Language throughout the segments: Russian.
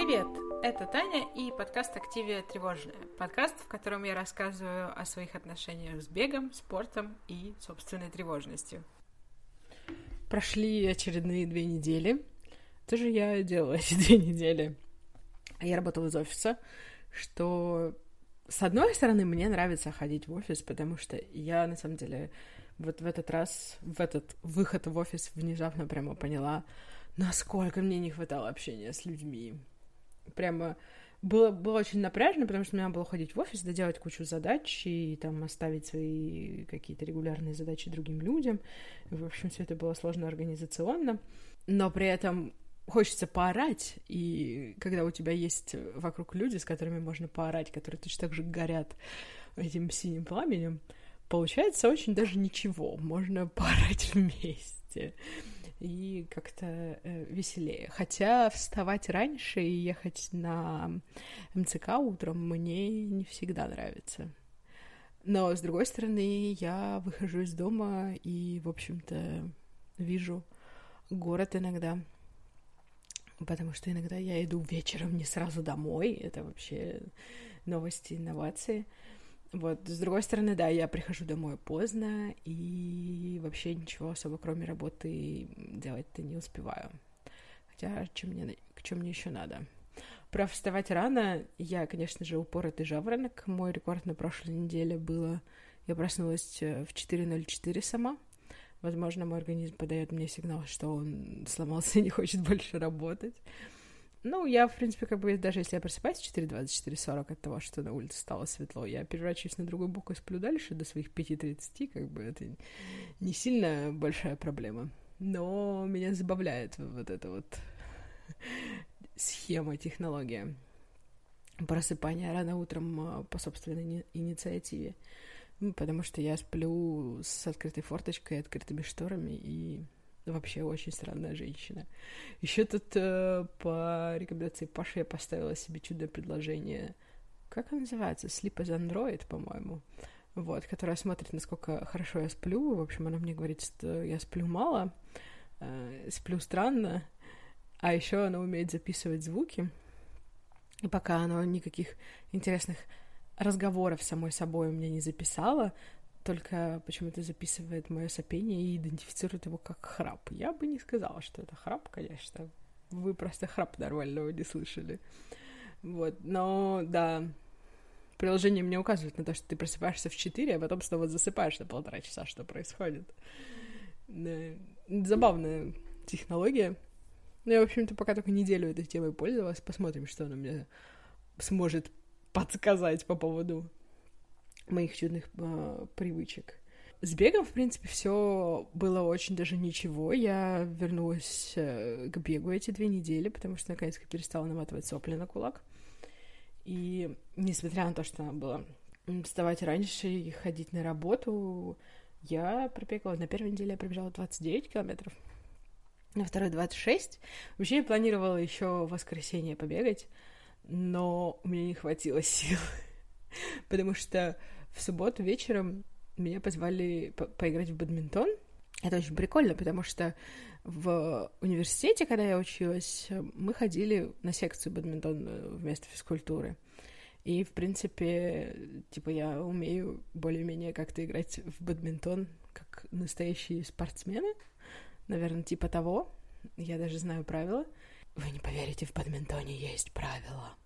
Привет! Это Таня и подкаст «Активия тревожная». Подкаст, в котором я рассказываю о своих отношениях с бегом, спортом и собственной тревожностью. Прошли очередные две недели. Что же я делала эти две недели? Я работала из офиса, что с одной стороны, мне нравится ходить в офис, потому что я, на самом деле, вот в этот раз, в этот выход в офис внезапно прямо поняла, насколько мне не хватало общения с людьми. Прямо было, было очень напряжно, потому что мне надо было ходить в офис, доделать кучу задач и там оставить свои какие-то регулярные задачи другим людям. В общем, все это было сложно организационно. Но при этом хочется поорать, и когда у тебя есть вокруг люди, с которыми можно поорать, которые точно так же горят этим синим пламенем, получается очень даже ничего. Можно поорать вместе и как-то э, веселее. Хотя вставать раньше и ехать на МЦК утром мне не всегда нравится. Но, с другой стороны, я выхожу из дома и, в общем-то, вижу город иногда. Потому что иногда я иду вечером не сразу домой. Это вообще новости, инновации. Вот, с другой стороны, да, я прихожу домой поздно и вообще ничего особо, кроме работы, делать-то не успеваю. Хотя, чем мне, к чем мне еще надо? Про вставать рано, я, конечно же, упоротый жаворонок. Мой рекорд на прошлой неделе было... Я проснулась э, в 4.04 сама. Возможно, мой организм подает мне сигнал, что он сломался и не хочет больше работать. Ну, я, в принципе, как бы, даже если я просыпаюсь в 4.20, 4.40 от того, что на улице стало светло, я переворачиваюсь на другой бок и сплю дальше до своих 5.30, как бы это не сильно большая проблема. Но меня забавляет вот эта вот схема, технология просыпания рано утром а, по собственной инициативе. Потому что я сплю с открытой форточкой, открытыми шторами и Вообще очень странная женщина. Еще тут э, по рекомендации Паши я поставила себе чудо предложение. Как оно называется? Sleep as Android, по-моему. Вот, которая смотрит, насколько хорошо я сплю. В общем, она мне говорит, что я сплю мало, э, сплю странно, а еще она умеет записывать звуки. И пока она никаких интересных разговоров самой собой у меня не записала, только почему-то записывает мое сопение и идентифицирует его как храп. Я бы не сказала, что это храп, конечно. Вы просто храп нормального не слышали. Вот, но да, приложение мне указывает на то, что ты просыпаешься в 4, а потом снова засыпаешь на полтора часа, что происходит. Да. Забавная технология. Ну, я, в общем-то, пока только неделю этой темой пользовалась. Посмотрим, что она мне сможет подсказать по поводу моих чудных э, привычек. С бегом, в принципе, все было очень даже ничего. Я вернулась э, к бегу эти две недели, потому что наконец-то перестала наматывать сопли на кулак. И несмотря на то, что надо было вставать раньше и ходить на работу, я пробегала. На первой неделе я пробежала 29 километров, на второй 26. Вообще я планировала еще в воскресенье побегать, но у меня не хватило сил, потому что в субботу вечером меня позвали по поиграть в бадминтон. Это очень прикольно, потому что в университете, когда я училась, мы ходили на секцию бадминтона вместо физкультуры. И, в принципе, типа, я умею более-менее как-то играть в бадминтон, как настоящие спортсмены. Наверное, типа того. Я даже знаю правила. Вы не поверите, в бадминтоне есть правила.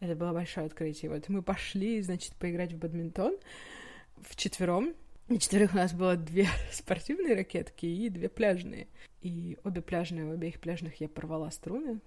Это было большое открытие. Вот мы пошли, значит, поиграть в бадминтон в четвером. На четверых у нас было две спортивные ракетки и две пляжные. И обе пляжные, у обеих пляжных я порвала струны,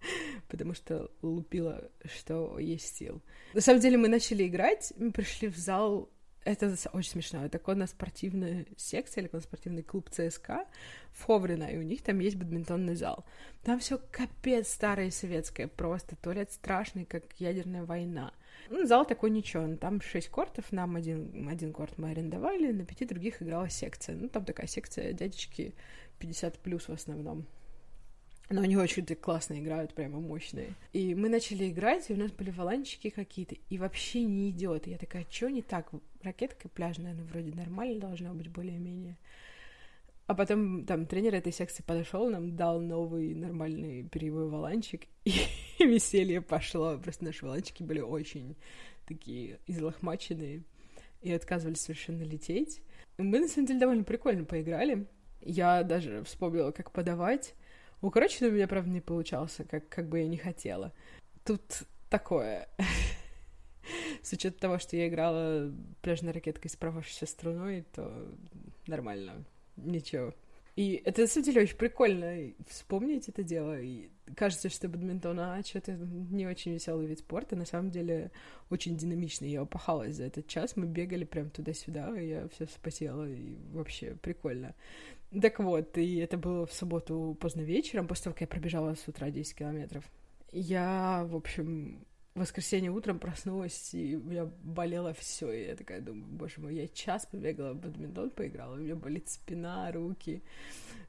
потому что лупила, что есть сил. На самом деле мы начали играть, мы пришли в зал это очень смешно. Это конно-спортивная секция или конно-спортивный клуб ЦСКА в Ховрино, и у них там есть бадминтонный зал. Там все капец старое советское, просто туалет страшный, как ядерная война. Ну, зал такой ничего, там шесть кортов, нам один, один корт мы арендовали, на пяти других играла секция. Ну, там такая секция дядечки 50 плюс в основном. Но они очень классно играют, прямо мощные. И мы начали играть, и у нас были валанчики какие-то, и вообще не идет. Я такая, что не так? Ракетка пляжная, ну, вроде нормально должна быть более-менее. А потом там тренер этой секции подошел, нам дал новый нормальный перьевой валанчик, и веселье пошло. Просто наши волончики были очень такие излохмаченные и отказывались совершенно лететь. Мы, на самом деле, довольно прикольно поиграли. Я даже вспомнила, как подавать. Укороченный у меня, правда, не получался, как, как бы я не хотела. Тут такое. С учетом того, что я играла пляжной ракеткой с провавшейся струной, то нормально. Ничего. И это, на самом деле, очень прикольно вспомнить это дело. И кажется, что бадминтон, а, что-то не очень веселый вид спорта. На самом деле, очень динамичный. Я упахалась за этот час. Мы бегали прям туда-сюда, и я все вспотела, и вообще прикольно. Так вот, и это было в субботу поздно вечером, после того, как я пробежала с утра 10 километров. Я, в общем, в воскресенье утром проснулась, и у меня болело все. И я такая думаю, боже мой, я час побегала бадминтон, поиграла, у меня болит спина, руки.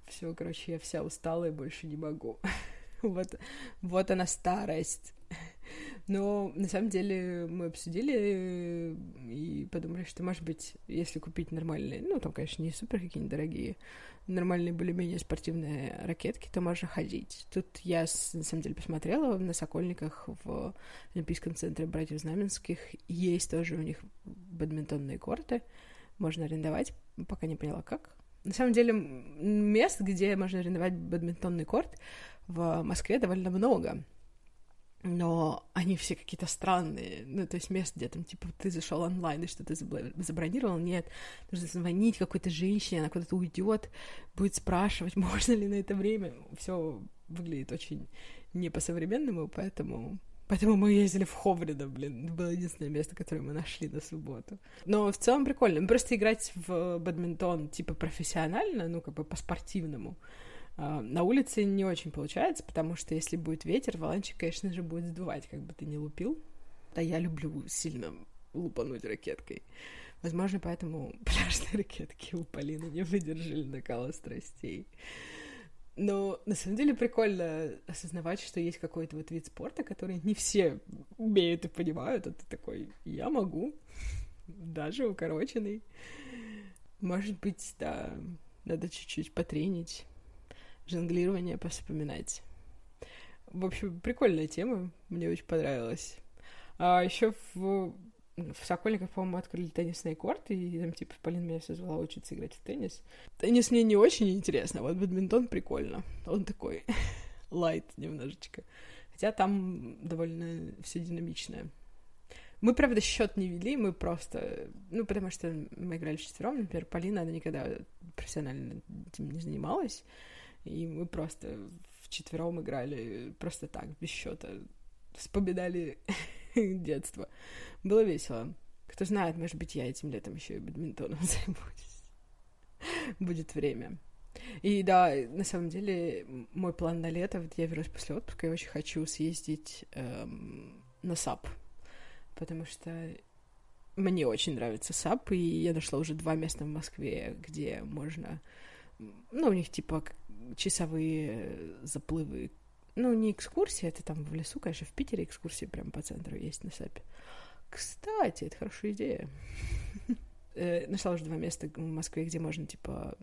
Все, короче, я вся устала и больше не могу. вот, вот она старость. Но на самом деле мы обсудили и подумали, что, может быть, если купить нормальные, ну, там, конечно, не супер какие-нибудь дорогие, нормальные более-менее спортивные ракетки, то можно ходить. Тут я, на самом деле, посмотрела на Сокольниках в Олимпийском центре братьев Знаменских. Есть тоже у них бадминтонные корты. Можно арендовать, пока не поняла, как. На самом деле, мест, где можно арендовать бадминтонный корт, в Москве довольно много но они все какие-то странные. Ну, то есть мест, где там, типа, ты зашел онлайн и что-то забронировал, нет. Нужно звонить какой-то женщине, она куда-то уйдет, будет спрашивать, можно ли на это время. Все выглядит очень не по-современному, поэтому... Поэтому мы ездили в Ховрино, блин. Это было единственное место, которое мы нашли на субботу. Но в целом прикольно. Просто играть в бадминтон, типа, профессионально, ну, как бы по-спортивному, на улице не очень получается, потому что если будет ветер, валанчик, конечно же, будет сдувать, как бы ты ни лупил. А я люблю сильно лупануть ракеткой. Возможно, поэтому пляжные ракетки у Полины не выдержали накала страстей. Но на самом деле прикольно осознавать, что есть какой-то вот вид спорта, который не все умеют и понимают, а ты такой, я могу, даже укороченный. Может быть, да, надо чуть-чуть потренить жонглирование поспоминать. В общем, прикольная тема, мне очень понравилась. А еще в, в Сокольниках, по-моему, открыли теннисные корты, и там, типа, Полина меня все звала учиться играть в теннис. Теннис мне не очень интересно, вот бадминтон прикольно. Он такой лайт немножечко. Хотя там довольно все динамичное. Мы, правда, счет не вели, мы просто... Ну, потому что мы играли четвером, например, Полина, она никогда профессионально этим не занималась. И мы просто вчетвером играли просто так, без счета. Вспоминали детство. Было весело. Кто знает, может быть, я этим летом еще и бадминтоном займусь. Будет время. И да, на самом деле, мой план на лето, вот я вернусь после отпуска, я очень хочу съездить эм, на SUP, потому что мне очень нравится SUP, и я нашла уже два места в Москве, где можно... Ну, у них типа часовые заплывы. Ну, не экскурсии, это там в лесу, конечно, в Питере экскурсии прямо по центру есть на SUP е. Кстати, это хорошая идея. Э, нашла уже два места в Москве, где можно, типа,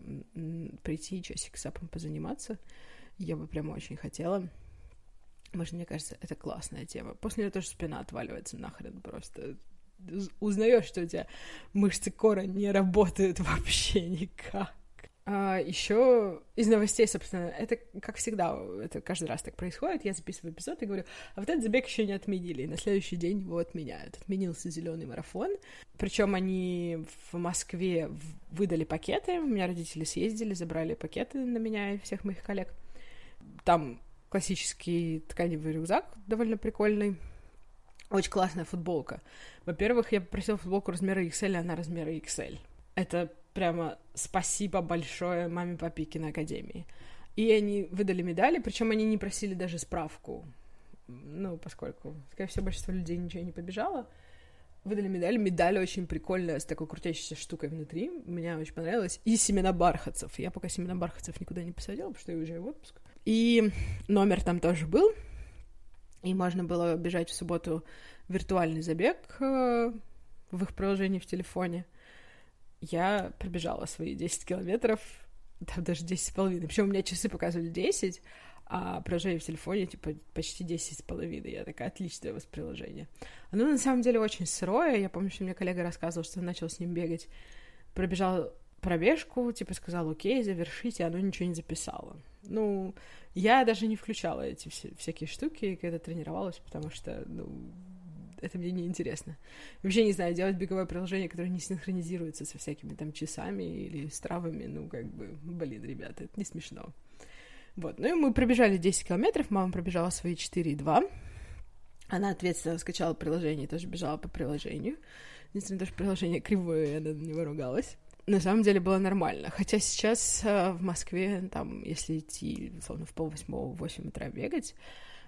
прийти часик сапом позаниматься. Я бы прямо очень хотела. Может, мне кажется, это классная тема. После нее тоже спина отваливается нахрен просто. Узнаешь, что у тебя мышцы кора не работают вообще никак. А, еще из новостей, собственно, это, как всегда, это каждый раз так происходит. Я записываю эпизод и говорю, а вот этот забег еще не отменили, и на следующий день его отменяют. Отменился зеленый марафон. Причем они в Москве выдали пакеты. У меня родители съездили, забрали пакеты на меня и всех моих коллег. Там классический тканевый рюкзак, довольно прикольный. Очень классная футболка. Во-первых, я попросила футболку размера XL, а она размера XL. Это прямо спасибо большое маме папе киноакадемии. И они выдали медали, причем они не просили даже справку. Ну, поскольку, скорее всего, большинство людей ничего не побежало. Выдали медаль. Медаль очень прикольная, с такой крутящейся штукой внутри. Мне очень понравилось. И семена бархатцев. Я пока семена бархатцев никуда не посадила, потому что я уезжаю в отпуск. И номер там тоже был. И можно было бежать в субботу виртуальный забег э, в их приложении в телефоне я пробежала свои 10 километров, там даже 10 с половиной. Причем у меня часы показывали 10, а приложение в телефоне, типа, почти 10 с половиной. Я такая, отличное у вас приложение. Оно на самом деле очень сырое. Я помню, что мне коллега рассказывал, что он начал с ним бегать. Пробежал пробежку, типа, сказал, окей, завершите, оно ничего не записало. Ну, я даже не включала эти все, всякие штуки, когда тренировалась, потому что, ну, это мне не интересно. Вообще не знаю, делать беговое приложение, которое не синхронизируется со всякими там часами или с травами, ну, как бы, блин, ребята, это не смешно. Вот, ну и мы пробежали 10 километров, мама пробежала свои 4,2. Она ответственно скачала приложение тоже бежала по приложению. Единственное, тоже приложение кривое, и она на него ругалась. На самом деле было нормально. Хотя сейчас э, в Москве, там, если идти, условно, в полвосьмого, в 8 утра бегать,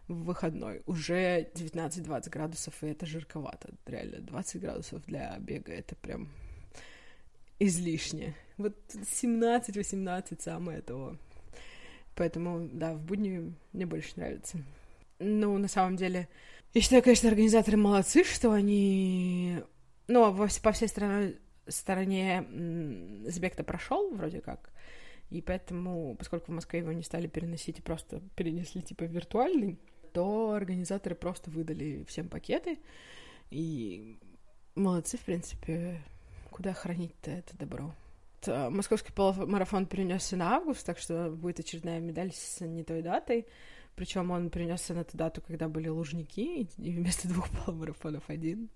в выходной. Уже 19-20 градусов, и это жарковато. Реально, 20 градусов для бега — это прям излишне. Вот 17-18 самое то. Поэтому, да, в будни мне больше нравится. Ну, на самом деле, я считаю, конечно, организаторы молодцы, что они... Ну, во, по всей стороне, стороне забег-то прошел вроде как, и поэтому, поскольку в Москве его не стали переносить и просто перенесли типа виртуальный, то организаторы просто выдали всем пакеты, и молодцы, в принципе, куда хранить-то это добро. Э, московский марафон перенесся на август, так что будет очередная медаль с не той датой. Причем он перенесся на ту дату, когда были лужники, и вместо двух полумарафонов один.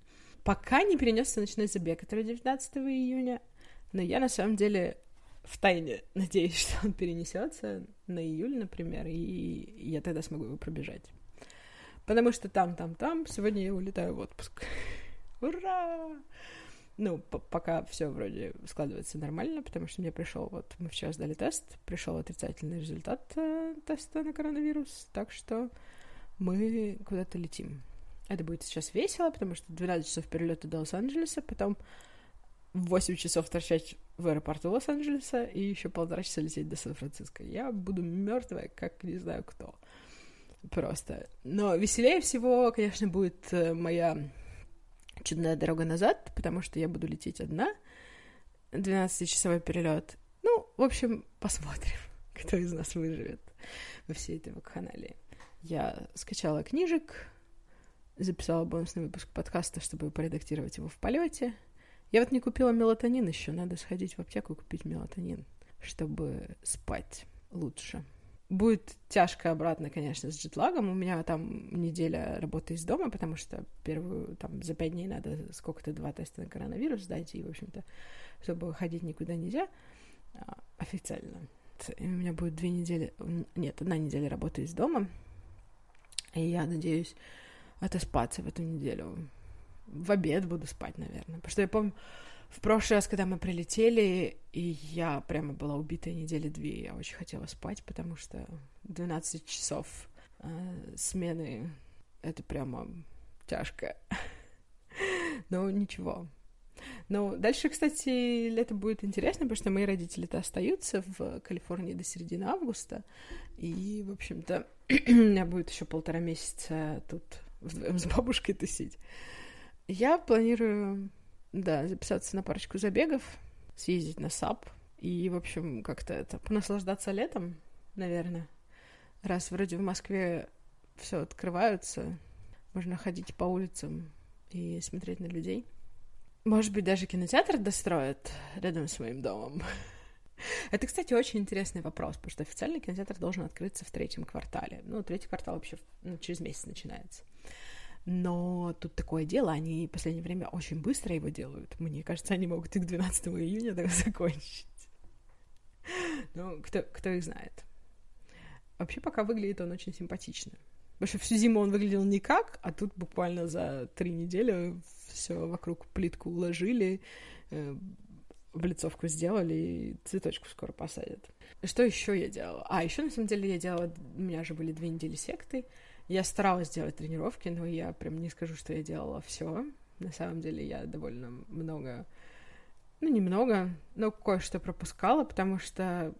Пока не перенесся ночной забег, который 19 июня, но я на самом деле в тайне надеюсь, что он перенесется на июль, например, и я тогда смогу его пробежать. Потому что там, там, там, сегодня я улетаю в отпуск. Ура! Ну, пока все вроде складывается нормально, потому что мне пришел, вот мы вчера сдали тест, пришел отрицательный результат э, теста на коронавирус, так что мы куда-то летим. Это будет сейчас весело, потому что 12 часов перелета до Лос-Анджелеса, потом 8 часов торчать в аэропорту Лос-Анджелеса и еще полтора часа лететь до Сан-Франциско. Я буду мертвая, как не знаю кто просто. Но веселее всего, конечно, будет э, моя чудная дорога назад, потому что я буду лететь одна. 12-часовой перелет. Ну, в общем, посмотрим, кто из нас выживет во всей этой вакханалии. Я скачала книжек, записала бонусный выпуск подкаста, чтобы поредактировать его в полете. Я вот не купила мелатонин еще, надо сходить в аптеку и купить мелатонин, чтобы спать лучше. Будет тяжко обратно, конечно, с джетлагом. У меня там неделя работы из дома, потому что первую, там, за пять дней надо сколько-то два теста на коронавирус сдать, и, в общем-то, чтобы ходить никуда нельзя а, официально. И у меня будет две недели, нет, одна неделя работы из дома, и я надеюсь отоспаться в эту неделю. В обед буду спать, наверное. Потому что я помню, в прошлый раз, когда мы прилетели, и я прямо была убитая недели две, я очень хотела спать, потому что 12 часов э, смены — это прямо тяжко. Но ничего. Ну, дальше, кстати, лето будет интересно, потому что мои родители-то остаются в Калифорнии до середины августа, и, в общем-то, у меня будет еще полтора месяца тут вдвоем с бабушкой тусить. Я планирую да, записаться на парочку забегов, съездить на SUP и, в общем, как-то это, понаслаждаться летом, наверное. Раз вроде в Москве все открываются, можно ходить по улицам и смотреть на людей. Может быть, даже кинотеатр достроят рядом с моим домом. Это, кстати, очень интересный вопрос, потому что официальный кинотеатр должен открыться в третьем квартале. Ну, третий квартал вообще ну, через месяц начинается. Но тут такое дело, они в последнее время очень быстро его делают. Мне кажется, они могут и к 12 июня так закончить. Ну, кто, кто их знает. Вообще, пока выглядит он очень симпатично. Потому что всю зиму он выглядел никак, а тут буквально за три недели все вокруг плитку уложили, э, облицовку сделали и цветочку скоро посадят. Что еще я делала? А, еще на самом деле я делала... У меня же были две недели секты, я старалась делать тренировки, но я прям не скажу, что я делала все. На самом деле я довольно много, ну, немного, но кое-что пропускала, потому что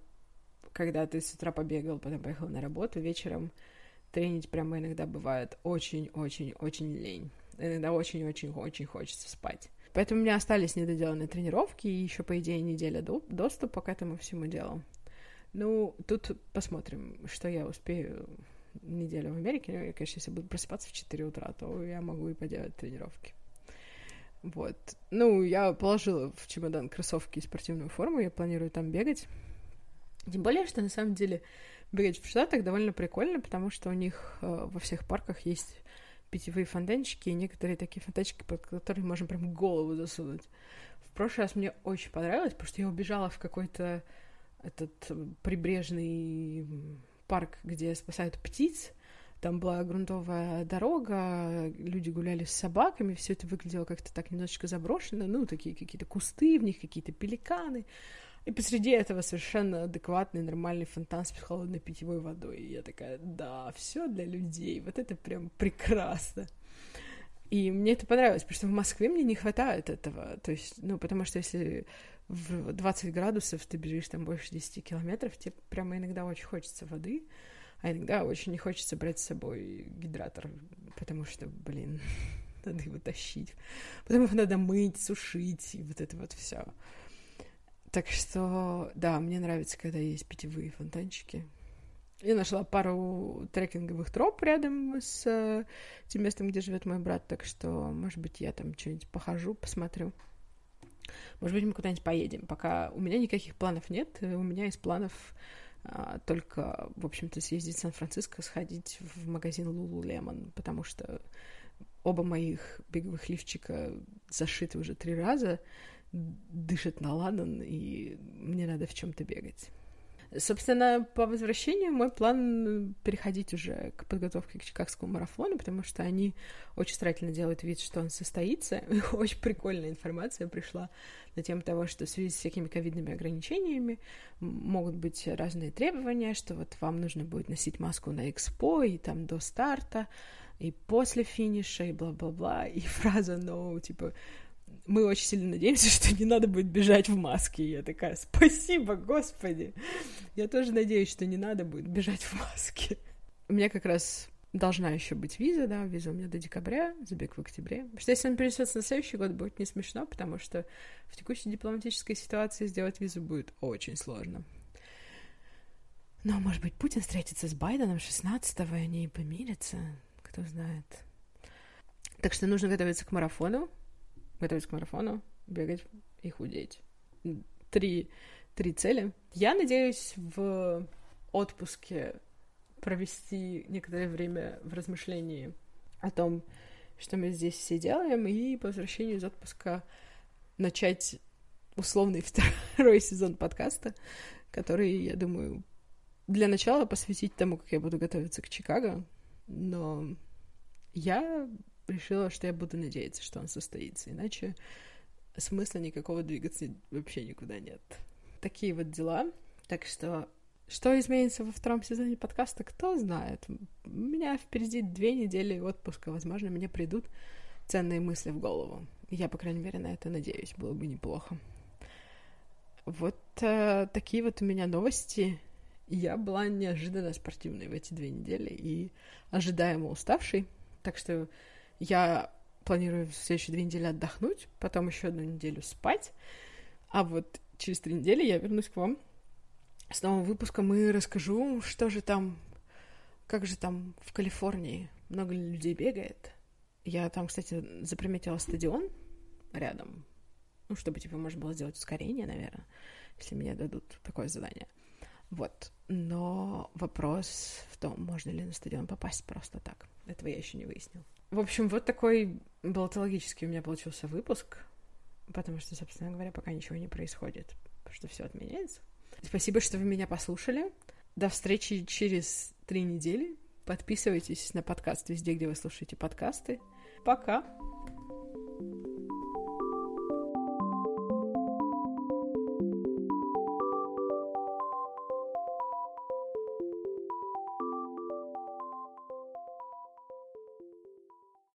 когда ты с утра побегал, потом поехал на работу, вечером тренить прямо иногда бывает очень-очень-очень лень. Иногда очень-очень-очень хочется спать. Поэтому у меня остались недоделанные тренировки и еще, по идее, неделя до доступа к этому всему делу. Ну, тут посмотрим, что я успею неделю в Америке. Ну, конечно, если буду просыпаться в 4 утра, то я могу и поделать тренировки. Вот. Ну, я положила в чемодан кроссовки и спортивную форму, я планирую там бегать. Тем более, что на самом деле бегать в Штатах довольно прикольно, потому что у них э, во всех парках есть питьевые фонтанчики и некоторые такие фонтанчики, под которые можно прям голову засунуть. В прошлый раз мне очень понравилось, потому что я убежала в какой-то этот прибрежный парк, где спасают птиц. Там была грунтовая дорога, люди гуляли с собаками, все это выглядело как-то так немножечко заброшено, ну, такие какие-то кусты, в них какие-то пеликаны. И посреди этого совершенно адекватный, нормальный фонтан с холодной питьевой водой. И я такая, да, все для людей, вот это прям прекрасно. И мне это понравилось, потому что в Москве мне не хватает этого. То есть, ну, потому что если в 20 градусов ты бежишь там больше 10 километров, тебе прямо иногда очень хочется воды, а иногда очень не хочется брать с собой гидратор, потому что, блин, надо его тащить. Потом его надо мыть, сушить, и вот это вот все. Так что, да, мне нравится, когда есть питьевые фонтанчики. Я нашла пару трекинговых троп рядом с э, тем местом, где живет мой брат, так что, может быть, я там что-нибудь похожу, посмотрю. Может быть, мы куда-нибудь поедем. Пока у меня никаких планов нет. У меня из планов а, только, в общем-то, съездить в Сан-Франциско, сходить в магазин Lululemon, потому что оба моих беговых лифчика зашиты уже три раза, дышат на ладан, и мне надо в чем-то бегать. Собственно, по возвращению мой план переходить уже к подготовке к Чикагскому марафону, потому что они очень старательно делают вид, что он состоится. Очень прикольная информация пришла на тему того, что в связи с всякими ковидными ограничениями могут быть разные требования, что вот вам нужно будет носить маску на экспо и там до старта, и после финиша, и бла-бла-бла, и фраза «no», типа мы очень сильно надеемся, что не надо будет бежать в маске. И я такая, спасибо, господи. Я тоже надеюсь, что не надо будет бежать в маске. У меня как раз должна еще быть виза, да, виза у меня до декабря, забег в октябре. Потому что если он перенесется на следующий год, будет не смешно, потому что в текущей дипломатической ситуации сделать визу будет очень сложно. Но, может быть, Путин встретится с Байденом 16-го, и они помирятся, кто знает. Так что нужно готовиться к марафону, готовиться к марафону, бегать и худеть. Три, три цели. Я надеюсь в отпуске провести некоторое время в размышлении о том, что мы здесь все делаем, и по возвращению из отпуска начать условный второй сезон подкаста, который, я думаю, для начала посвятить тому, как я буду готовиться к Чикаго, но я решила, что я буду надеяться, что он состоится, иначе смысла никакого двигаться вообще никуда нет. Такие вот дела. Так что что изменится во втором сезоне подкаста, кто знает. У меня впереди две недели отпуска. Возможно, мне придут ценные мысли в голову. Я, по крайней мере, на это надеюсь. Было бы неплохо. Вот э, такие вот у меня новости. Я была неожиданно спортивной в эти две недели и ожидаемо уставшей. Так что я планирую в следующие две недели отдохнуть, потом еще одну неделю спать, а вот через три недели я вернусь к вам с новым выпуском и расскажу, что же там, как же там в Калифорнии, много людей бегает. Я там, кстати, заприметила стадион рядом, ну, чтобы, типа, можно было сделать ускорение, наверное, если мне дадут такое задание. Вот. Но вопрос в том, можно ли на стадион попасть просто так. Этого я еще не выяснил. В общем, вот такой болтологический у меня получился выпуск, потому что, собственно говоря, пока ничего не происходит, потому что все отменяется. Спасибо, что вы меня послушали. До встречи через три недели. Подписывайтесь на подкаст везде, где вы слушаете подкасты. Пока!